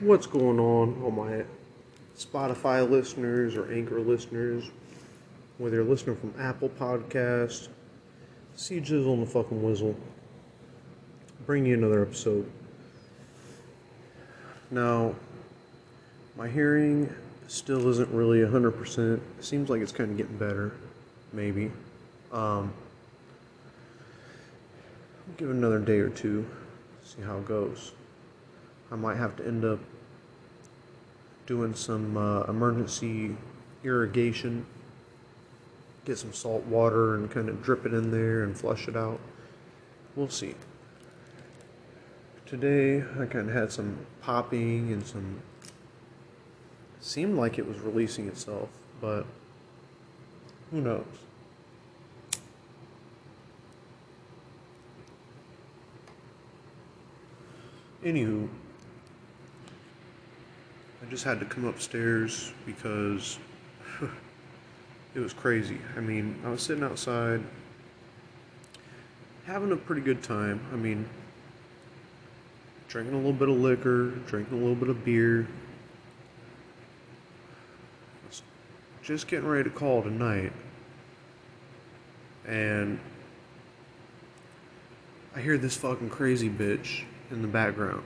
What's going on, all my Spotify listeners or Anchor listeners? Whether you're listening from Apple Podcast, see Jizzle on the fucking whistle. Bring you another episode. Now, my hearing still isn't really 100%. Seems like it's kind of getting better, maybe. Um, I'll give it another day or two, see how it goes. I might have to end up doing some uh, emergency irrigation, get some salt water and kind of drip it in there and flush it out. We'll see. Today I kind of had some popping and some. Seemed like it was releasing itself, but who knows? Anywho, I just had to come upstairs because it was crazy. I mean, I was sitting outside having a pretty good time. I mean, drinking a little bit of liquor, drinking a little bit of beer. Just getting ready to call tonight. And I hear this fucking crazy bitch in the background.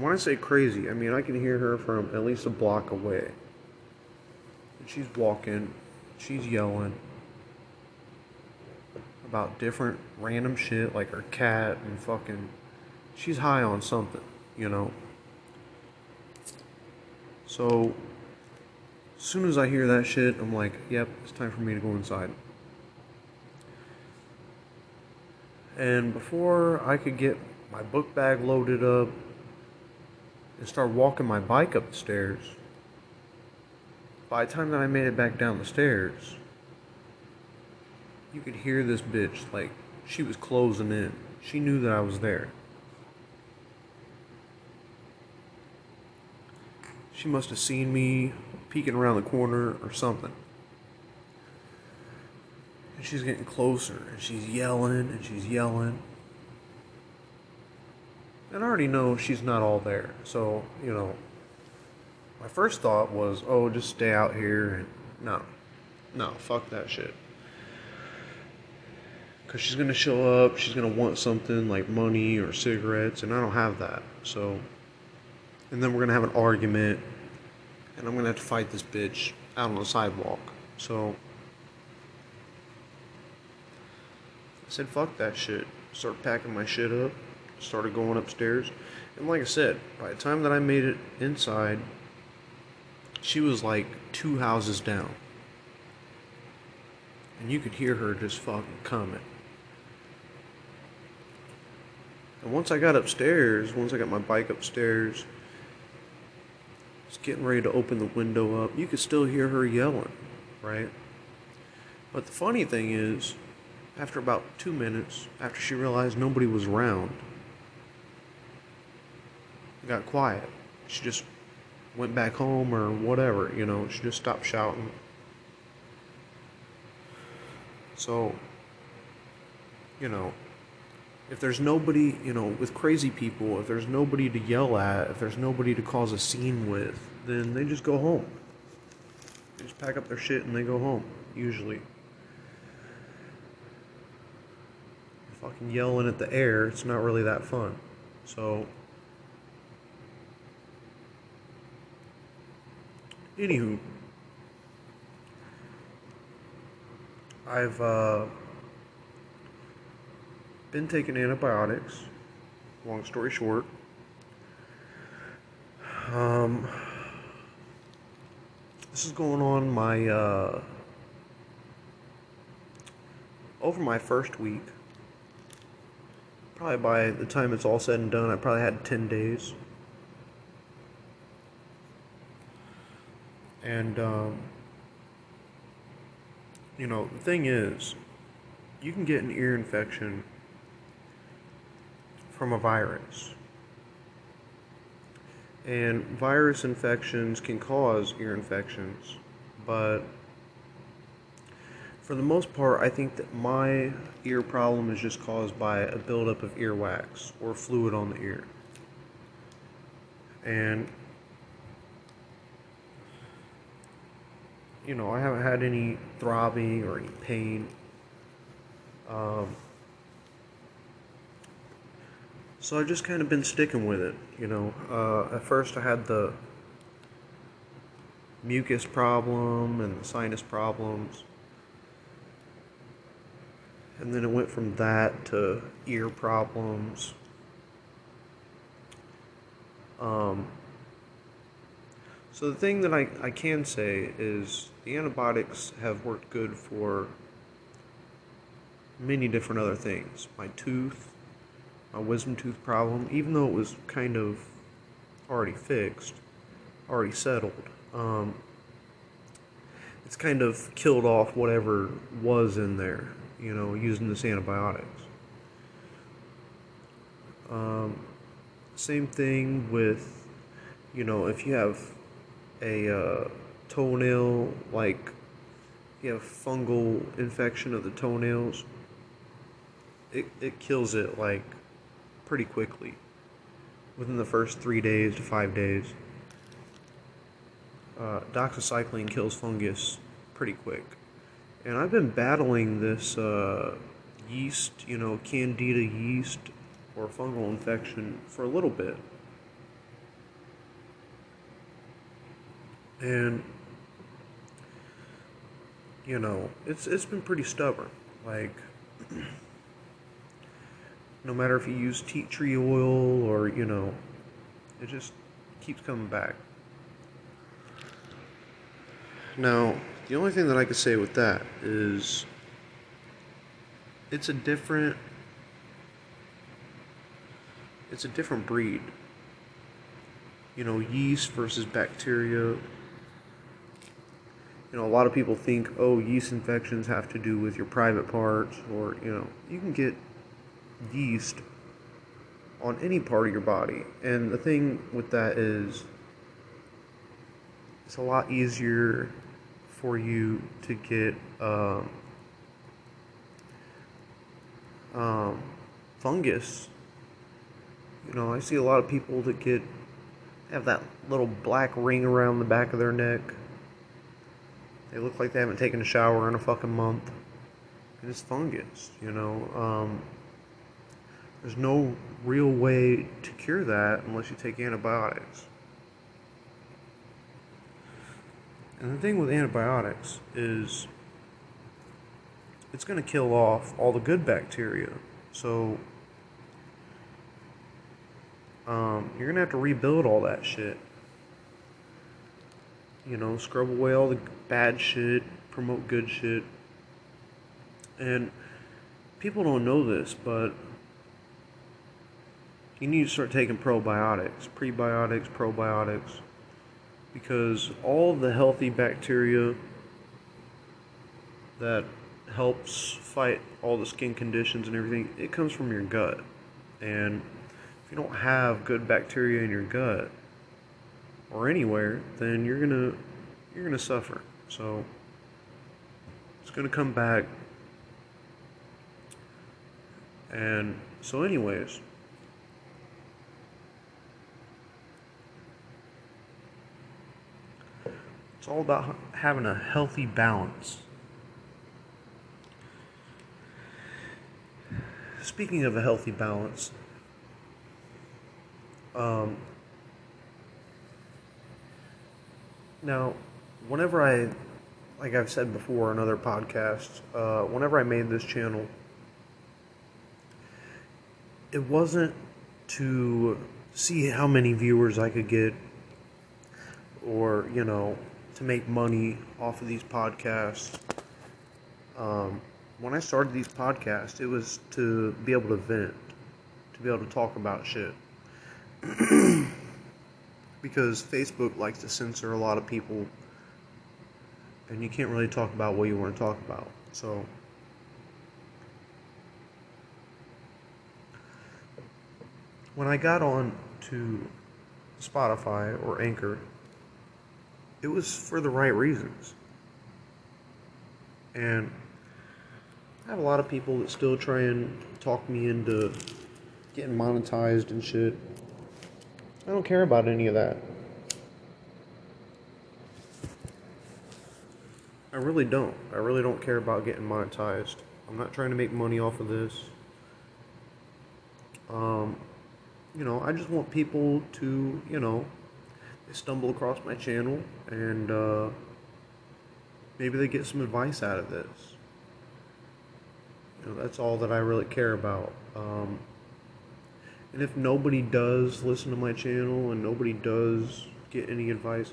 When I say crazy, I mean I can hear her from at least a block away. And she's walking, she's yelling about different random shit like her cat and fucking. She's high on something, you know? So, as soon as I hear that shit, I'm like, yep, it's time for me to go inside. And before I could get my book bag loaded up and start walking my bike up the stairs, by the time that I made it back down the stairs, you could hear this bitch like she was closing in. She knew that I was there. She must have seen me peeking around the corner or something. And she's getting closer, and she's yelling, and she's yelling. And I already know she's not all there. So, you know, my first thought was, oh, just stay out here. No, no, fuck that shit. Because she's going to show up, she's going to want something like money or cigarettes, and I don't have that. So, and then we're going to have an argument, and I'm going to have to fight this bitch out on the sidewalk. So, I said, fuck that shit. Start packing my shit up, started going upstairs. And like I said, by the time that I made it inside, she was like two houses down. And you could hear her just fucking coming. And once I got upstairs, once I got my bike upstairs, was getting ready to open the window up, you could still hear her yelling, right? But the funny thing is, after about two minutes, after she realized nobody was around, got quiet. She just went back home or whatever, you know, she just stopped shouting. So, you know, if there's nobody, you know, with crazy people, if there's nobody to yell at, if there's nobody to cause a scene with, then they just go home. They just pack up their shit and they go home, usually. fucking yelling at the air, it's not really that fun. So, anywho, I've uh, been taking antibiotics. Long story short, um, this is going on my uh, over my first week probably by the time it's all said and done, I probably had 10 days. And, um, you know, the thing is, you can get an ear infection from a virus. And virus infections can cause ear infections, but for the most part, I think that my ear problem is just caused by a buildup of earwax or fluid on the ear. And, you know, I haven't had any throbbing or any pain. Um, so I've just kind of been sticking with it, you know. Uh, at first, I had the mucus problem and the sinus problems and then it went from that to ear problems. Um, so the thing that I, I can say is the antibiotics have worked good for many different other things. My tooth, my wisdom tooth problem, even though it was kind of already fixed, already settled, um, it's kind of killed off whatever was in there you know, using this antibiotics. Um, same thing with, you know, if you have a uh, toenail, like you have fungal infection of the toenails, it, it kills it like pretty quickly within the first three days to five days. Uh, doxycycline kills fungus pretty quick. And I've been battling this uh, yeast, you know, candida yeast or fungal infection for a little bit. And you know, it's it's been pretty stubborn. Like no matter if you use tea tree oil or, you know, it just keeps coming back. Now, the only thing that I could say with that is it's a different it's a different breed. You know, yeast versus bacteria. You know, a lot of people think, oh, yeast infections have to do with your private parts, or, you know, you can get yeast on any part of your body. And the thing with that is, it's a lot easier for you to get um, um, fungus. You know, I see a lot of people that get have that little black ring around the back of their neck. They look like they haven't taken a shower in a fucking month. And it's fungus, you know. Um, there's no real way to cure that unless you take antibiotics. And the thing with antibiotics is it's going to kill off all the good bacteria. So um, you're going to have to rebuild all that shit. You know, scrub away all the bad shit, promote good shit. And people don't know this, but you need to start taking probiotics, prebiotics, probiotics because all the healthy bacteria that helps fight all the skin conditions and everything, it comes from your gut. And if you don't have good bacteria in your gut or anywhere, then you're gonna you're gonna suffer. So it's gonna come back. And so anyways, It's all about having a healthy balance. Speaking of a healthy balance, um, now, whenever I, like I've said before on other podcasts, uh, whenever I made this channel, it wasn't to see how many viewers I could get or, you know, to make money off of these podcasts. Um, when I started these podcasts, it was to be able to vent, to be able to talk about shit. because Facebook likes to censor a lot of people, and you can't really talk about what you want to talk about. So. When I got on to Spotify or Anchor, it was for the right reasons. And I have a lot of people that still try and talk me into getting monetized and shit. I don't care about any of that. I really don't. I really don't care about getting monetized. I'm not trying to make money off of this. Um, you know, I just want people to, you know, they stumble across my channel and uh, maybe they get some advice out of this. You know, that's all that I really care about. Um, and if nobody does listen to my channel and nobody does get any advice,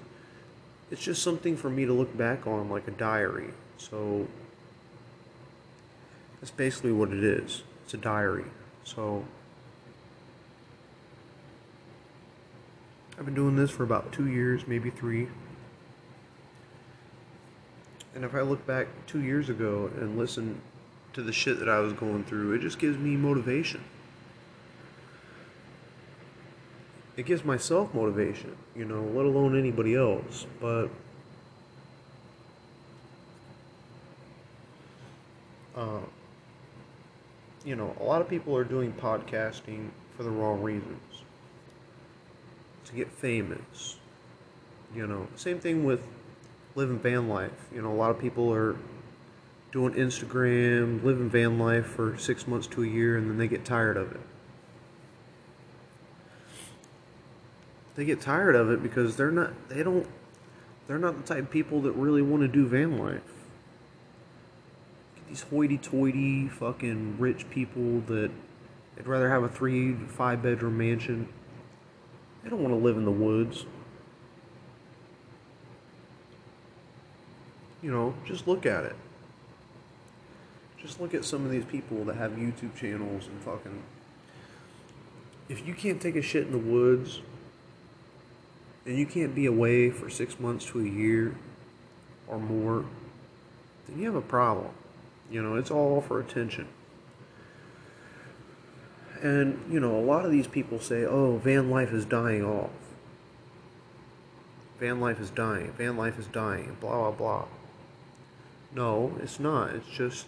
it's just something for me to look back on like a diary. So that's basically what it is. It's a diary. So I've been doing this for about two years, maybe three. And if I look back two years ago and listen to the shit that I was going through, it just gives me motivation. It gives myself motivation, you know, let alone anybody else. But uh, you know, a lot of people are doing podcasting for the wrong reasons. To get famous. You know, same thing with living van life. You know, a lot of people are doing Instagram, living van life for six months to a year, and then they get tired of it. They get tired of it because they're not they don't they're not the type of people that really want to do van life. Get these hoity-toity fucking rich people that they'd rather have a three five bedroom mansion. They don't want to live in the woods. You know, just look at it. Just look at some of these people that have YouTube channels and fucking. If you can't take a shit in the woods and you can't be away for six months to a year or more, then you have a problem. You know, it's all for attention. And, you know, a lot of these people say, oh, van life is dying off. Van life is dying. Van life is dying. Blah, blah, blah. No, it's not. It's just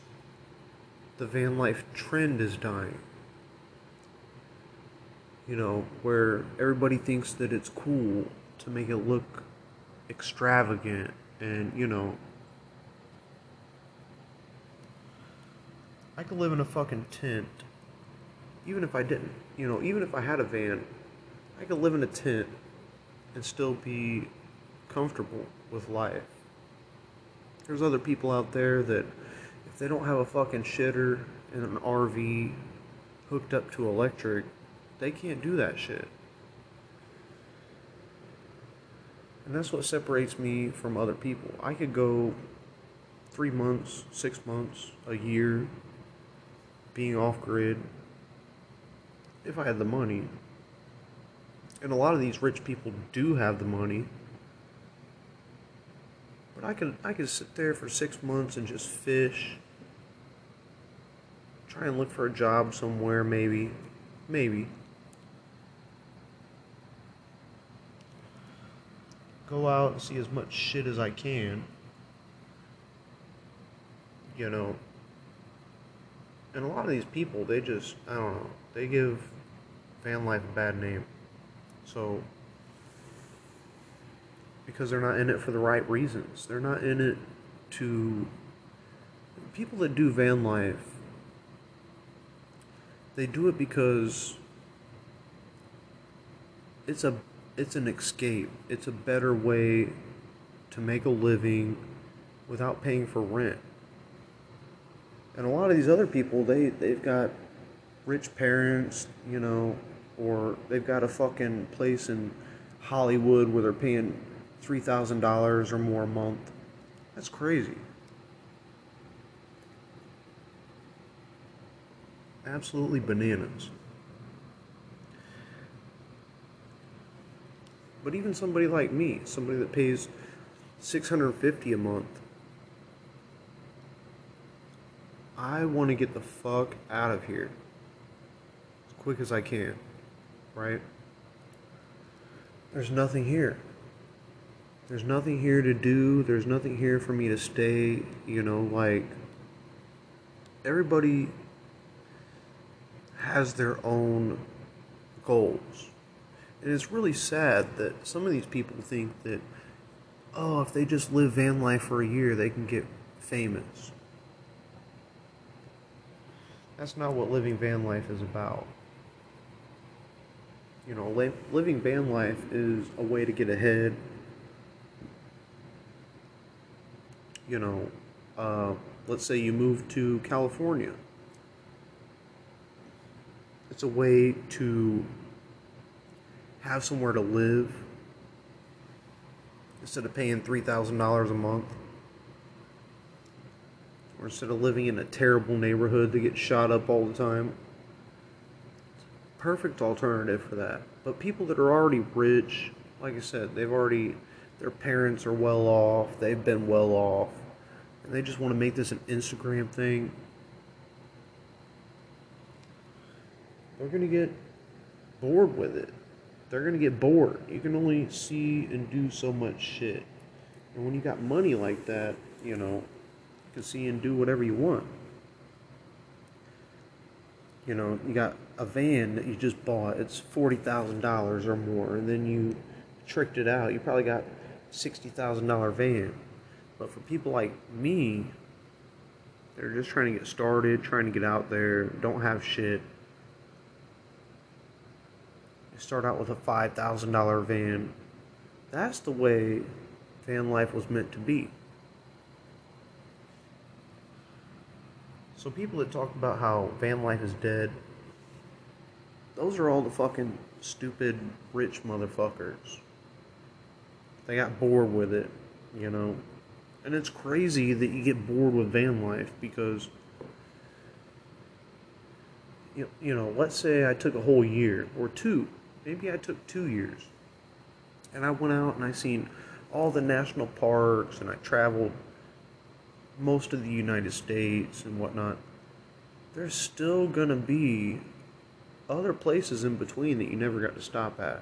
the van life trend is dying you know, where everybody thinks that it's cool to make it look extravagant and, you know, I could live in a fucking tent even if I didn't, you know, even if I had a van, I could live in a tent and still be comfortable with life. There's other people out there that if they don't have a fucking shitter and an RV hooked up to electric, they can't do that shit. And that's what separates me from other people. I could go three months, six months, a year being off grid if I had the money. And a lot of these rich people do have the money. But I could I could sit there for six months and just fish. Try and look for a job somewhere maybe. Maybe. Go out and see as much shit as I can. You know. And a lot of these people, they just, I don't know, they give van life a bad name. So, because they're not in it for the right reasons. They're not in it to. People that do van life, they do it because it's a it's an escape. It's a better way to make a living without paying for rent. And a lot of these other people, they they've got rich parents, you know, or they've got a fucking place in Hollywood where they're paying three thousand dollars or more a month. That's crazy. Absolutely bananas. But even somebody like me, somebody that pays 650 a month, I want to get the fuck out of here as quick as I can, right? There's nothing here. There's nothing here to do. There's nothing here for me to stay, you know, like everybody has their own goals. And it's really sad that some of these people think that, oh, if they just live van life for a year, they can get famous. That's not what living van life is about. You know, living van life is a way to get ahead. You know, uh, let's say you move to California. It's a way to have somewhere to live instead of paying $3,000 a month. Or instead of living in a terrible neighborhood that gets shot up all the time. Perfect alternative for that. But people that are already rich, like I said, they've already, their parents are well off, they've been well off, and they just want to make this an Instagram thing. They're going to get bored with it they're gonna get bored. You can only see and do so much shit. And when you got money like that, you know, you can see and do whatever you want. You know, you got a van that you just bought, it's $40,000 or more, and then you tricked it out. You probably got $60,000 van. But for people like me, they're just trying to get started, trying to get out there, don't have shit, you start out with a $5,000 van. That's the way van life was meant to be. So people that talk about how van life is dead, those are all the fucking stupid rich motherfuckers. They got bored with it, you know. And it's crazy that you get bored with van life because you, you know, let's say I took a whole year or two maybe I took two years. And I went out and I seen all the national parks and I traveled most of the United States and whatnot. There's still gonna be other places in between that you never got to stop at.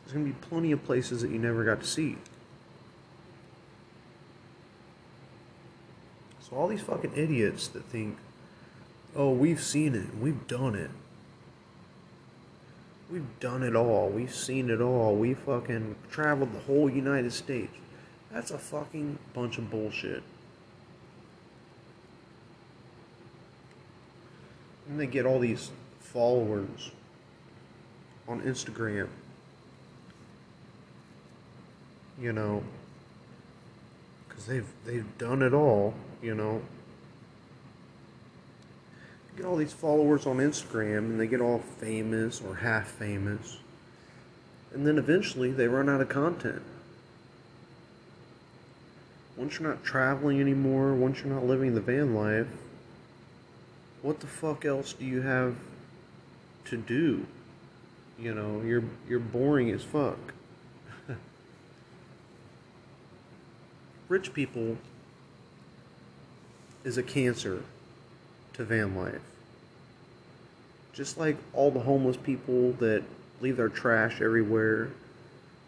There's gonna be plenty of places that you never got to see. So all these fucking idiots that think, oh, we've seen it, we've done it. We've done it all. We've seen it all. We fucking traveled the whole United States. That's a fucking bunch of bullshit. And they get all these followers on Instagram. You know, because they've they've done it all. You know, get all these followers on Instagram and they get all famous or half famous. And then eventually they run out of content. Once you're not traveling anymore, once you're not living the van life, what the fuck else do you have to do? You know, you're you're boring as fuck. Rich people is a cancer to van life. Just like all the homeless people that leave their trash everywhere,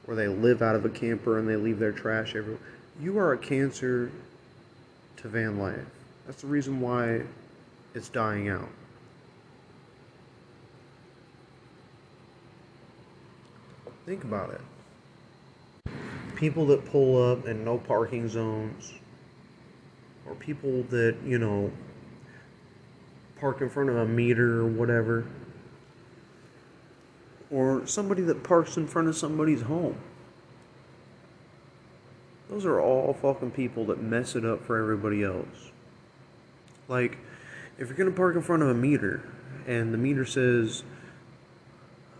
or they live out of a camper and they leave their trash everywhere, you are a cancer to van life. That's the reason why it's dying out. Think about it. People that pull up in no parking zones, or people that, you know, park in front of a meter or whatever. Or somebody that parks in front of somebody's home. Those are all fucking people that mess it up for everybody else. Like, if you're gonna park in front of a meter and the meter says,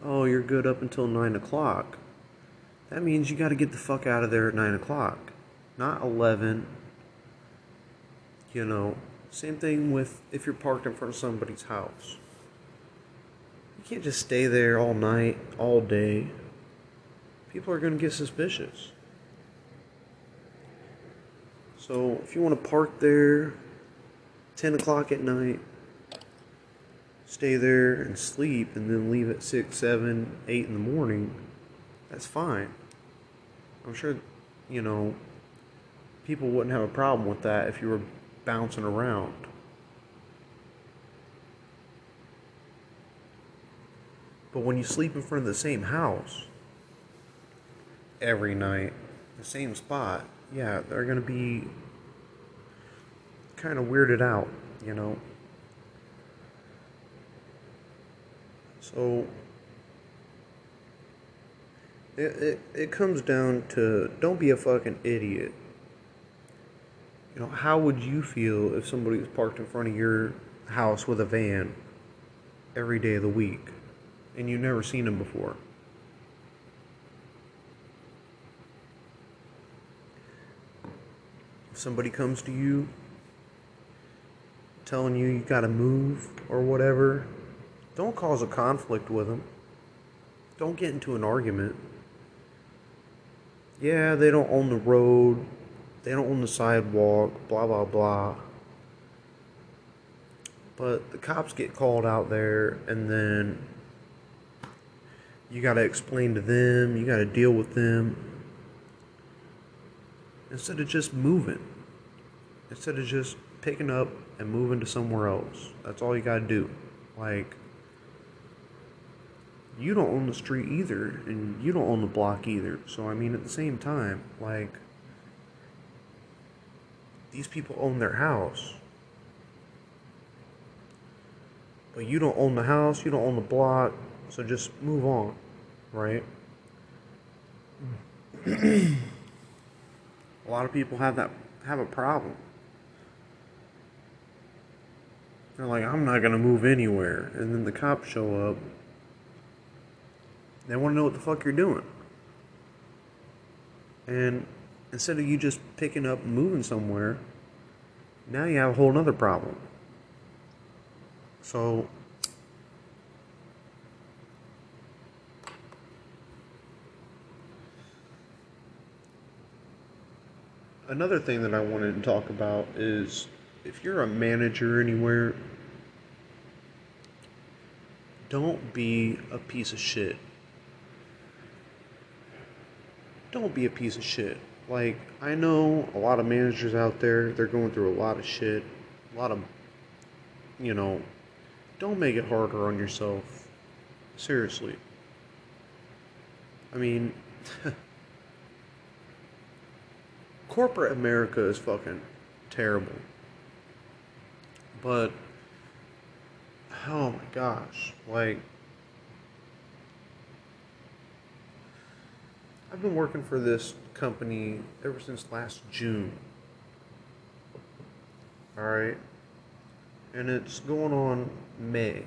oh, you're good up until 9 o'clock, that means you gotta get the fuck out of there at 9 o'clock. Not 11. You know, same thing with if you're parked in front of somebody's house. You can't just stay there all night, all day. People are going to get suspicious. So if you want to park there 10 o'clock at night, stay there and sleep, and then leave at 6, 7, 8 in the morning, that's fine. I'm sure, you know, people wouldn't have a problem with that if you were bouncing around. But when you sleep in front of the same house every night, the same spot, yeah, they're going to be kind of weirded out, you know. So it, it, it comes down to don't be a fucking idiot. You know, how would you feel if somebody was parked in front of your house with a van every day of the week and you've never seen them before? If somebody comes to you telling you you gotta move or whatever, don't cause a conflict with them. Don't get into an argument. Yeah, they don't own the road, they don't own the sidewalk, blah, blah, blah. But the cops get called out there, and then you gotta explain to them, you gotta deal with them. Instead of just moving, instead of just picking up and moving to somewhere else. That's all you gotta do. Like, you don't own the street either, and you don't own the block either. So, I mean, at the same time, like, these people own their house. But you don't own the house, you don't own the block, so just move on, right? a lot of people have that have a problem. They're like, I'm not gonna move anywhere, and then the cops show up. They want to know what the fuck you're doing. And instead of you just picking up and moving somewhere, now you have a whole other problem. So, another thing that I wanted to talk about is if you're a manager anywhere, don't be a piece of shit. Don't be a piece of shit. Like, I know a lot of managers out there, they're going through a lot of shit. A lot of, you know, don't make it harder on yourself. Seriously. I mean, corporate America is fucking terrible. But, oh my gosh, like, I've been working for this company ever since last June. Alright? And it's going on May.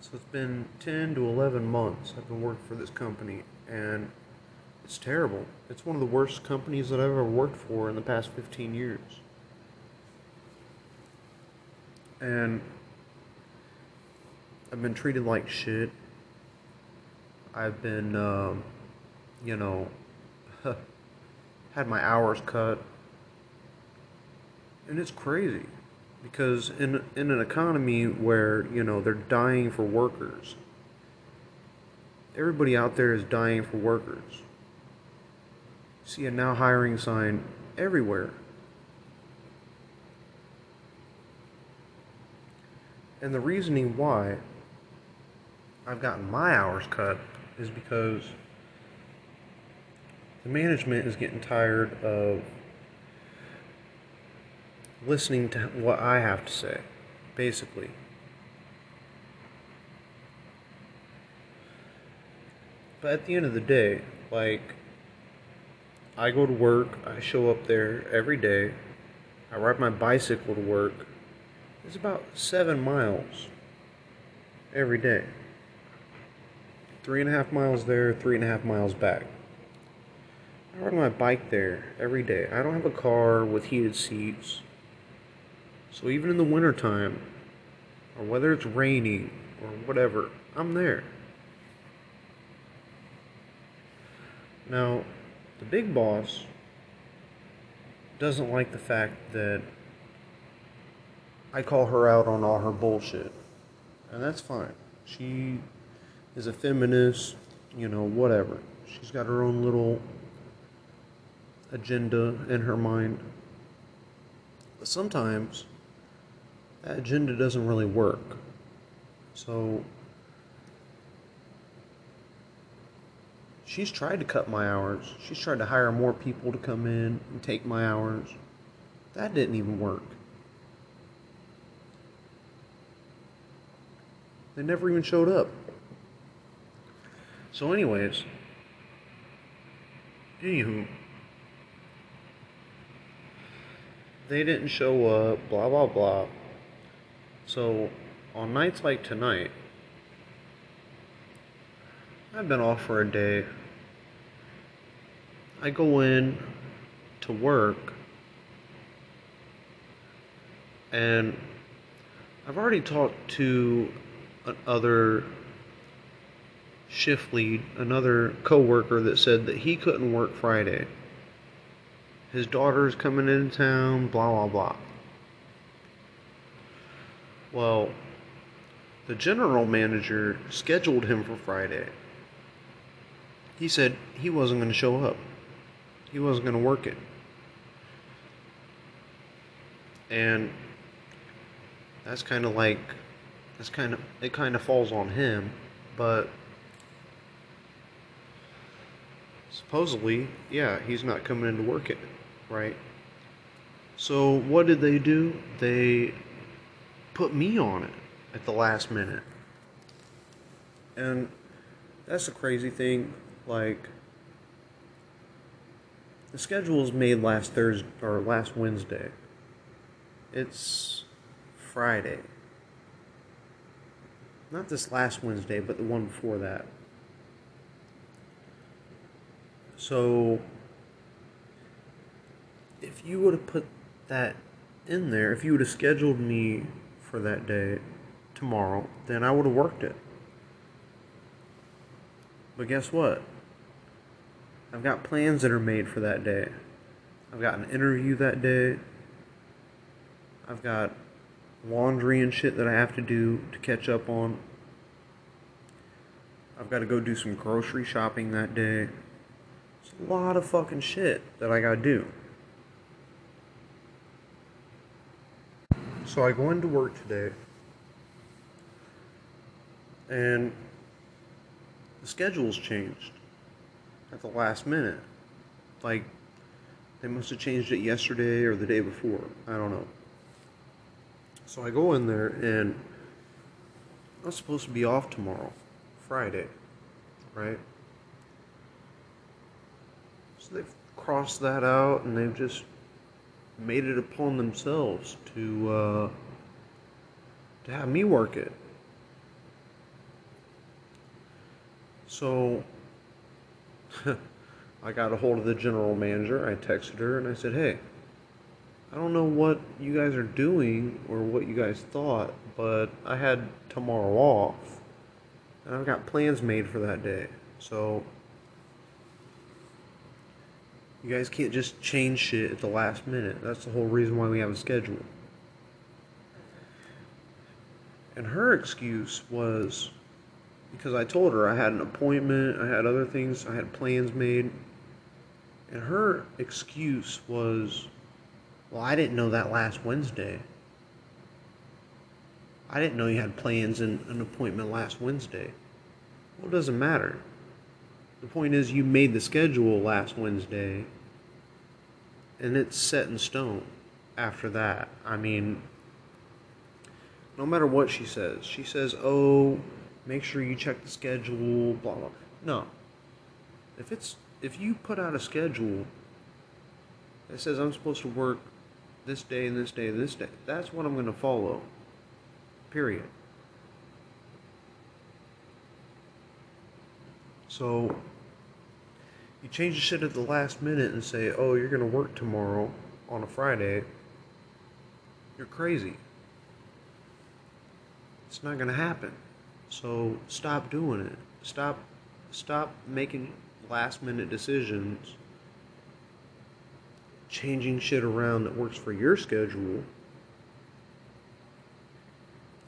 So it's been 10 to 11 months I've been working for this company, and it's terrible. It's one of the worst companies that I've ever worked for in the past 15 years. And I've been treated like shit. I've been, um, you know, had my hours cut. And it's crazy because in in an economy where, you know, they're dying for workers. Everybody out there is dying for workers. See a now hiring sign everywhere. And the reasoning why I've gotten my hours cut is because the management is getting tired of listening to what I have to say, basically. But at the end of the day, like, I go to work, I show up there every day, I ride my bicycle to work. It's about seven miles every day. Three and a half miles there, three and a half miles back. I ride my bike there every day. I don't have a car with heated seats. So even in the wintertime, or whether it's raining or whatever, I'm there. Now, the big boss doesn't like the fact that I call her out on all her bullshit. And that's fine. She is a feminist, you know, whatever. She's got her own little agenda in her mind. But sometimes that agenda doesn't really work. So she's tried to cut my hours. She's tried to hire more people to come in and take my hours. That didn't even work. They never even showed up. So, anyways, anywho, they didn't show up, blah, blah, blah. So, on nights like tonight, I've been off for a day. I go in to work and I've already talked to another shift lead, another coworker that said that he couldn't work Friday. His daughter's coming in town, blah blah blah. Well, the general manager scheduled him for Friday. He said he wasn't going to show up. He wasn't going to work it. And that's kind of like that's kind of it kind of falls on him, but supposedly, yeah, he's not coming in to work it, right? So what did they do? They put me on it at the last minute. And that's a crazy thing. Like, the schedule was made last Thursday or last Wednesday. It's Friday. Not this last Wednesday, but the one before that. So, if you would have put that in there, if you would have scheduled me for that day tomorrow, then I would have worked it. But guess what? I've got plans that are made for that day. I've got an interview that day. I've got laundry and shit that I have to do to catch up on. I've got to go do some grocery shopping that day. It's a lot of fucking shit that I got to do. So I go into work today, and the schedule's changed at the last minute. Like, they must have changed it yesterday or the day before. I don't know. So I go in there, and I'm supposed to be off tomorrow, Friday, right? So they've crossed that out, and they've just made it upon themselves to uh, to have me work it. So I got a hold of the general manager. I texted her and I said, "Hey, I don't know what you guys are doing or what you guys thought, but I had tomorrow off, and I've got plans made for that day. So you guys can't just change shit at the last minute. That's the whole reason why we have a schedule. And her excuse was because I told her I had an appointment, I had other things, I had plans made. And her excuse was, well, I didn't know that last Wednesday. I didn't know you had plans and an appointment last Wednesday. Well, it doesn't matter. The point is, you made the schedule last Wednesday, and it's set in stone after that. I mean, no matter what she says, she says, oh, make sure you check the schedule, blah, blah. No. If it's, if you put out a schedule that says I'm supposed to work this day and this day and this day, that's what I'm going to follow. Period. So you change the shit at the last minute and say, "Oh, you're gonna work tomorrow on a Friday." You're crazy. It's not gonna happen. So stop doing it. Stop, stop making last minute decisions. Changing shit around that works for your schedule.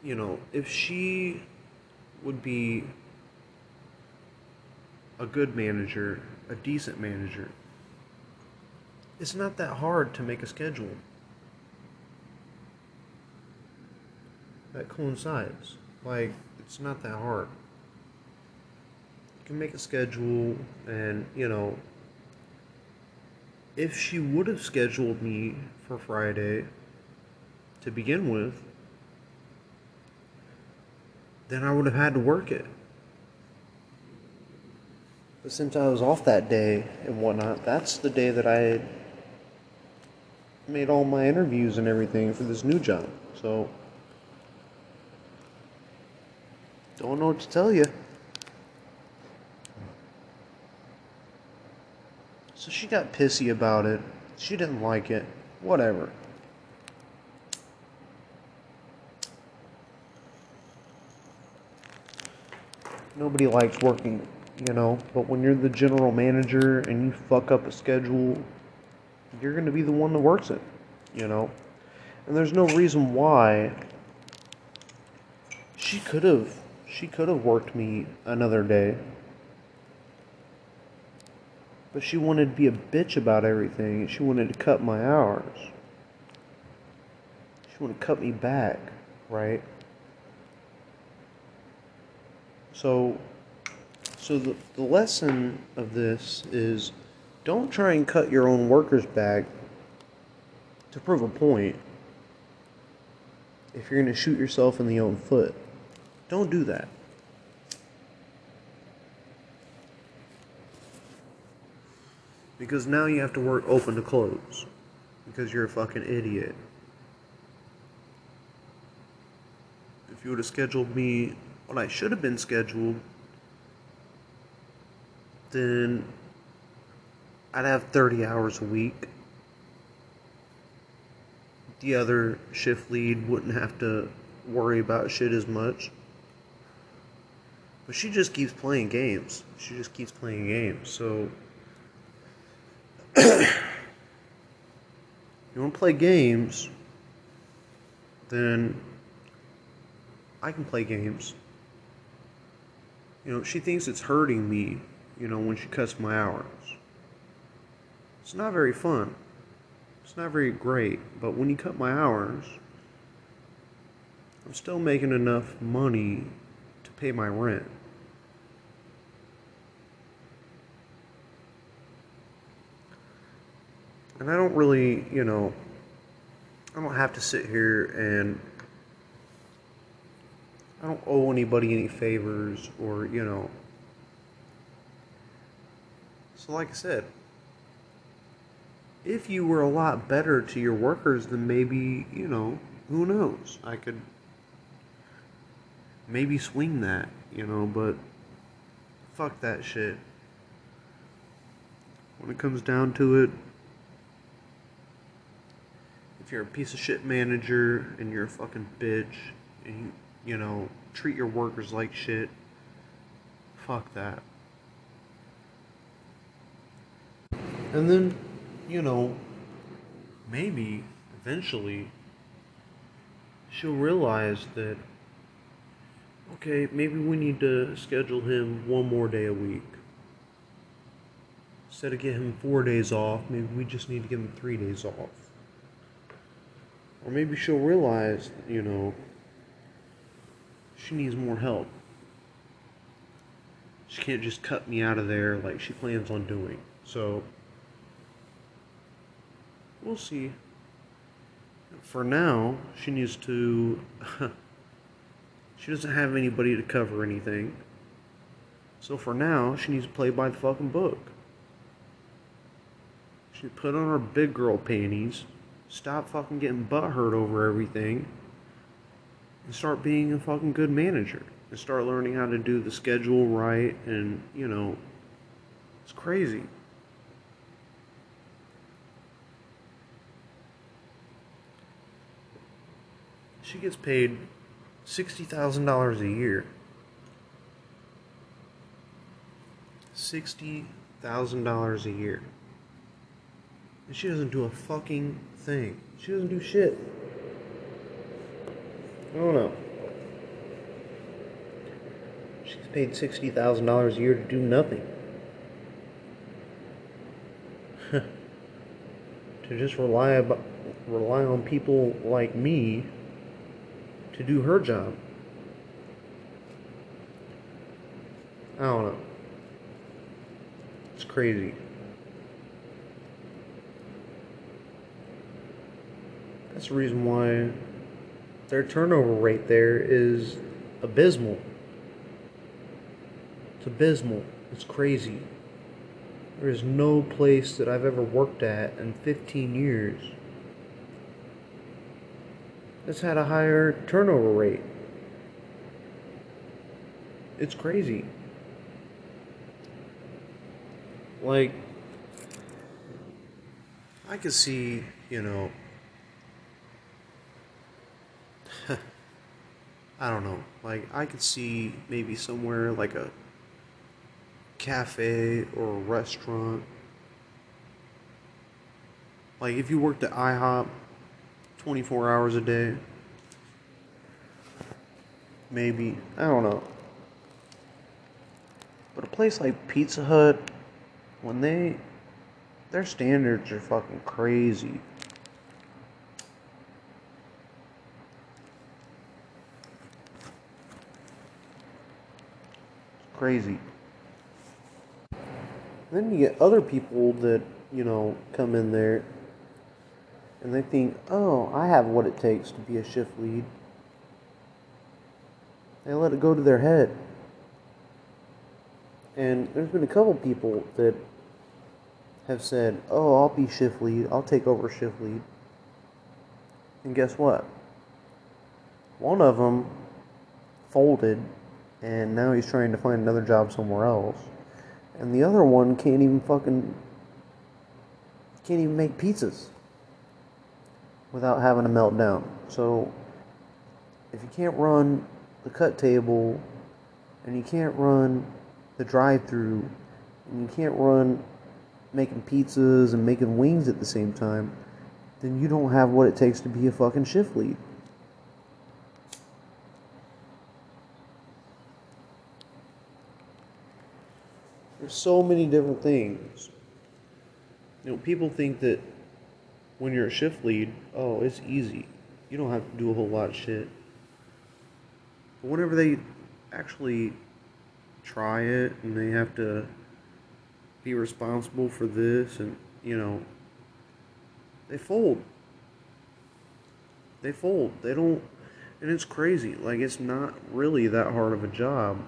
You know, if she would be a good manager, a decent manager, it's not that hard to make a schedule that coincides. Like, it's not that hard. You can make a schedule, and you know, if she would have scheduled me for Friday to begin with, then I would have had to work it. But since I was off that day and whatnot, that's the day that I made all my interviews and everything for this new job. So, don't know what to tell you. So she got pissy about it. She didn't like it. Whatever. Nobody likes working, you know, but when you're the general manager and you fuck up a schedule, you're going to be the one that works it, you know? And there's no reason why she could have she could have worked me another day. But she wanted to be a bitch about everything. She wanted to cut my hours. She wanted to cut me back, right? So so the, the lesson of this is don't try and cut your own workers back to prove a point if you're going to shoot yourself in the own foot. Don't do that. Because now you have to work open to close. Because you're a fucking idiot. If you would have scheduled me when I should have been scheduled, then I'd have 30 hours a week. The other shift lead wouldn't have to worry about shit as much. But she just keeps playing games. She just keeps playing games. So you want to play games, then I can play games. You know, she thinks it's hurting me, you know, when she cuts my hours. It's not very fun. It's not very great, but when you cut my hours, I'm still making enough money to pay my rent. And I don't really, you know, I don't have to sit here and I don't owe anybody any favors or, you know. So, like I said, if you were a lot better to your workers, then maybe, you know, who knows? I could maybe swing that, you know, but fuck that shit. When it comes down to it, if you're a piece of shit manager and you're a fucking bitch and you, you know, treat your workers like shit, fuck that. And then, you know, maybe eventually she'll realize that okay, maybe we need to schedule him one more day a week. Instead of getting him four days off, maybe we just need to give him three days off. Or maybe she'll realize, you know, she needs more help. She can't just cut me out of there like she plans on doing. So, we'll see. For now, she needs to. she doesn't have anybody to cover anything. So for now, she needs to play by the fucking book. She put on her big girl panties, stop fucking getting butthurt over everything, and start being a fucking good manager. And start learning how to do the schedule right, and, you know, it's crazy. She gets paid $60,000 a year. $60,000 a year. And she doesn't do a fucking thing. She doesn't do shit. I don't know. She's paid $60,000 a year to do nothing. to just rely about, rely on people like me to do her job. I don't know. It's crazy. That's the reason why their turnover rate there is abysmal. It's abysmal. It's crazy. There is no place that I've ever worked at in 15 years that's had a higher turnover rate. It's crazy. Like, I could see, you know, I don't know. Like, I could see maybe somewhere like a cafe or a restaurant. Like, if you worked at IHOP 24 hours a day, maybe. I don't know. But a place like Pizza Hut, when they. Their standards are fucking crazy. crazy. Then you get other people that, you know, come in there and they think, oh, I have what it takes to be a shift lead. They let it go to their head. And there's been a couple people that have said, oh, I'll be shift lead, I'll take over shift lead. And guess what? One of them folded and now he's trying to find another job somewhere else. And the other one can't even fucking can't even make pizzas without having a meltdown. So if you can't run the cut table and you can't run the drive-through and you can't run making pizzas and making wings at the same time, then you don't have what it takes to be a fucking shift lead. There's so many different things. You know, people think that when you're a shift lead, oh, it's easy. You don't have to do a whole lot of shit. But whenever they actually try it and they have to be responsible for this and, you know, they fold. They fold. They don't, and it's crazy. Like, it's not really that hard of a job.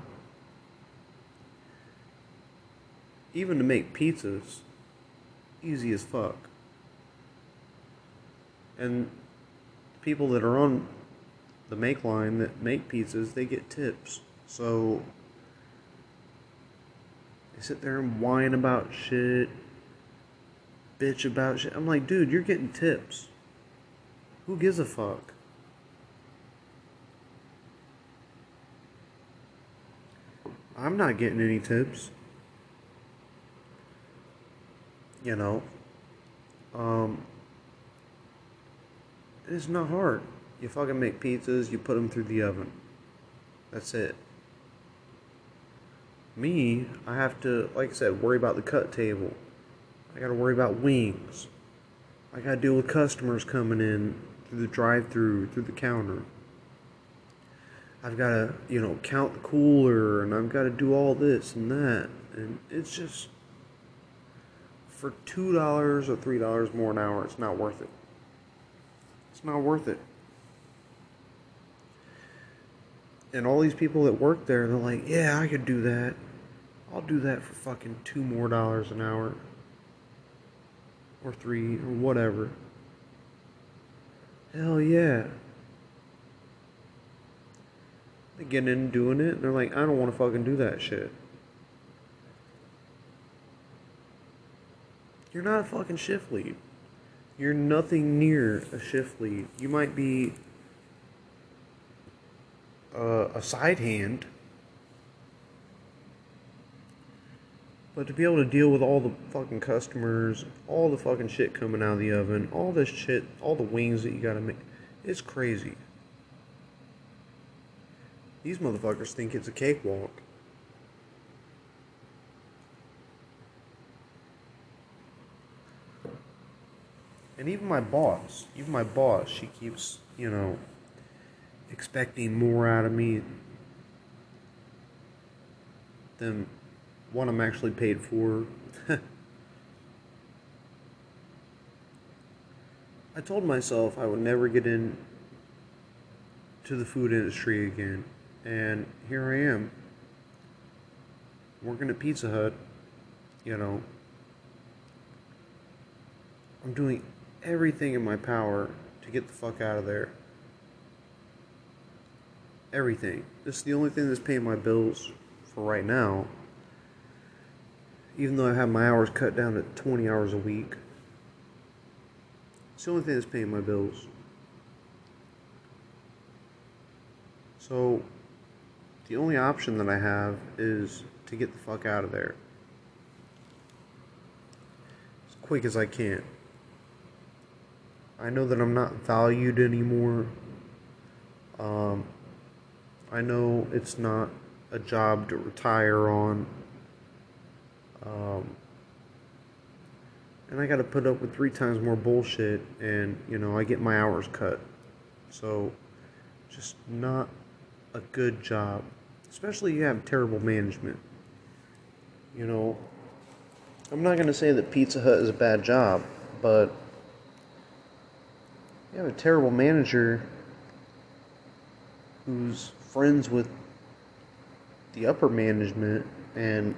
even to make pizzas, easy as fuck. And people that are on the make line that make pizzas, they get tips. So they sit there and whine about shit, bitch about shit. I'm like, dude, you're getting tips. Who gives a fuck? I'm not getting any tips. you know. Um, it's not hard. You fucking make pizzas, you put them through the oven. That's it. Me, I have to, like I said, worry about the cut table. I gotta worry about wings. I gotta deal with customers coming in through the drive through, through the counter. I've gotta, you know, count the cooler and I've gotta do all this and that. And it's just for two dollars or three dollars more an hour, it's not worth it. Not worth it. And all these people that work there, they're like, yeah, I could do that. I'll do that for fucking two more dollars an hour. Or three, or whatever. Hell yeah. They get in doing it, and they're like, I don't want to fucking do that shit. You're not a fucking shift lead. You're nothing near a shift lead. You might be uh, a side hand. But to be able to deal with all the fucking customers, all the fucking shit coming out of the oven, all this shit, all the wings that you gotta make, it's crazy. These motherfuckers think it's a cakewalk. And even my boss, even my boss, she keeps, you know, expecting more out of me than what I'm actually paid for. I told myself I would never get in to the food industry again, and here I am, working at Pizza Hut. You know, I'm doing everything in my power to get the fuck out of there. Everything. This is the only thing that's paying my bills for right now. Even though I have my hours cut down to 20 hours a week. It's the only thing that's paying my bills. So, the only option that I have is to get the fuck out of there. As quick as I can. I know that I'm not valued anymore. Um, I know it's not a job to retire on. Um, and I got to put up with three times more bullshit, and you know I get my hours cut. So, just not a good job. Especially you have terrible management. You know, I'm not going to say that Pizza Hut is a bad job, but you have a terrible manager who's friends with the upper management and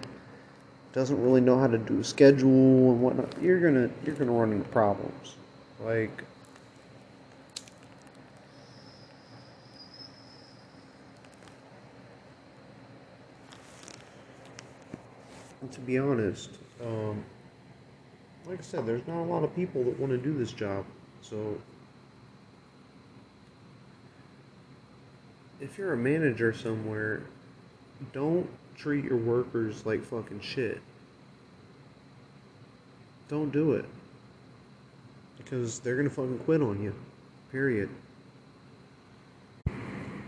doesn't really know how to do a schedule and whatnot, you're gonna you're gonna run into problems. Like to be honest, um, like I said, there's not a lot of people that want to do this job. So if you're a manager somewhere, don't treat your workers like fucking shit. Don't do it. Because they're gonna fucking quit on you. Period.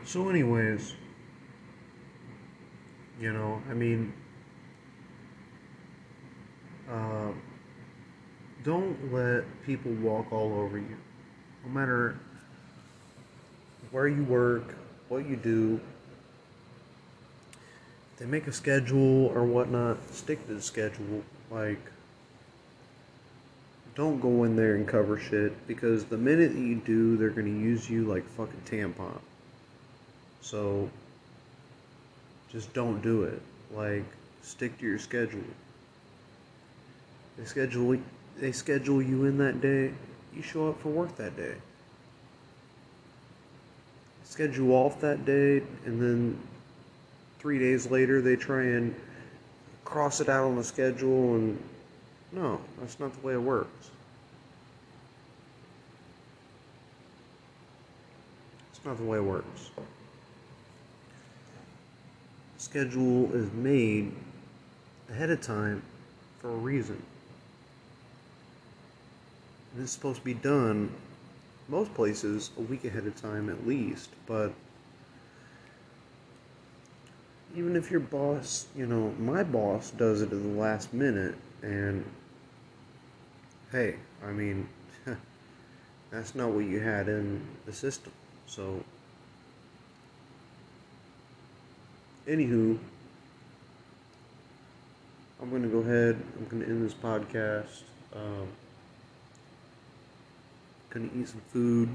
So, anyways, you know, I mean, uh, don't let people walk all over you. No matter where you work, what you do. They make a schedule or whatnot, stick to the schedule. Like, don't go in there and cover shit because the minute that you do, they're gonna use you like fucking tampon. So, just don't do it. Like, stick to your schedule. They schedule they schedule you in that day. You show up for work that day schedule off that day, and then three days later they try and cross it out on the schedule, and no, that's not the way it works. It's not the way it works. schedule is made ahead of time for a reason. And it's supposed to be done most places a week ahead of time at least, but even if your boss, you know, my boss does it at the last minute, and hey, I mean, that's not what you had in the system. So, anywho, I'm going to go ahead, I'm going to end this podcast. Um, gonna eat some food.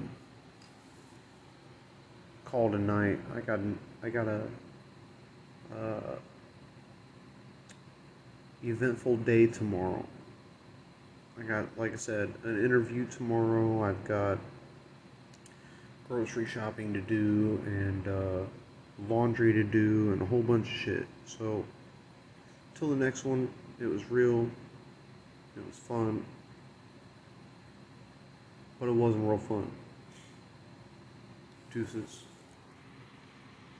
Call tonight. I got I got a uh, eventful day tomorrow. I got, like I said, an interview tomorrow. I've got grocery shopping to do and uh, laundry to do and a whole bunch of shit. So, till the next one, it was real. It was fun but it wasn't real fun. Deuces.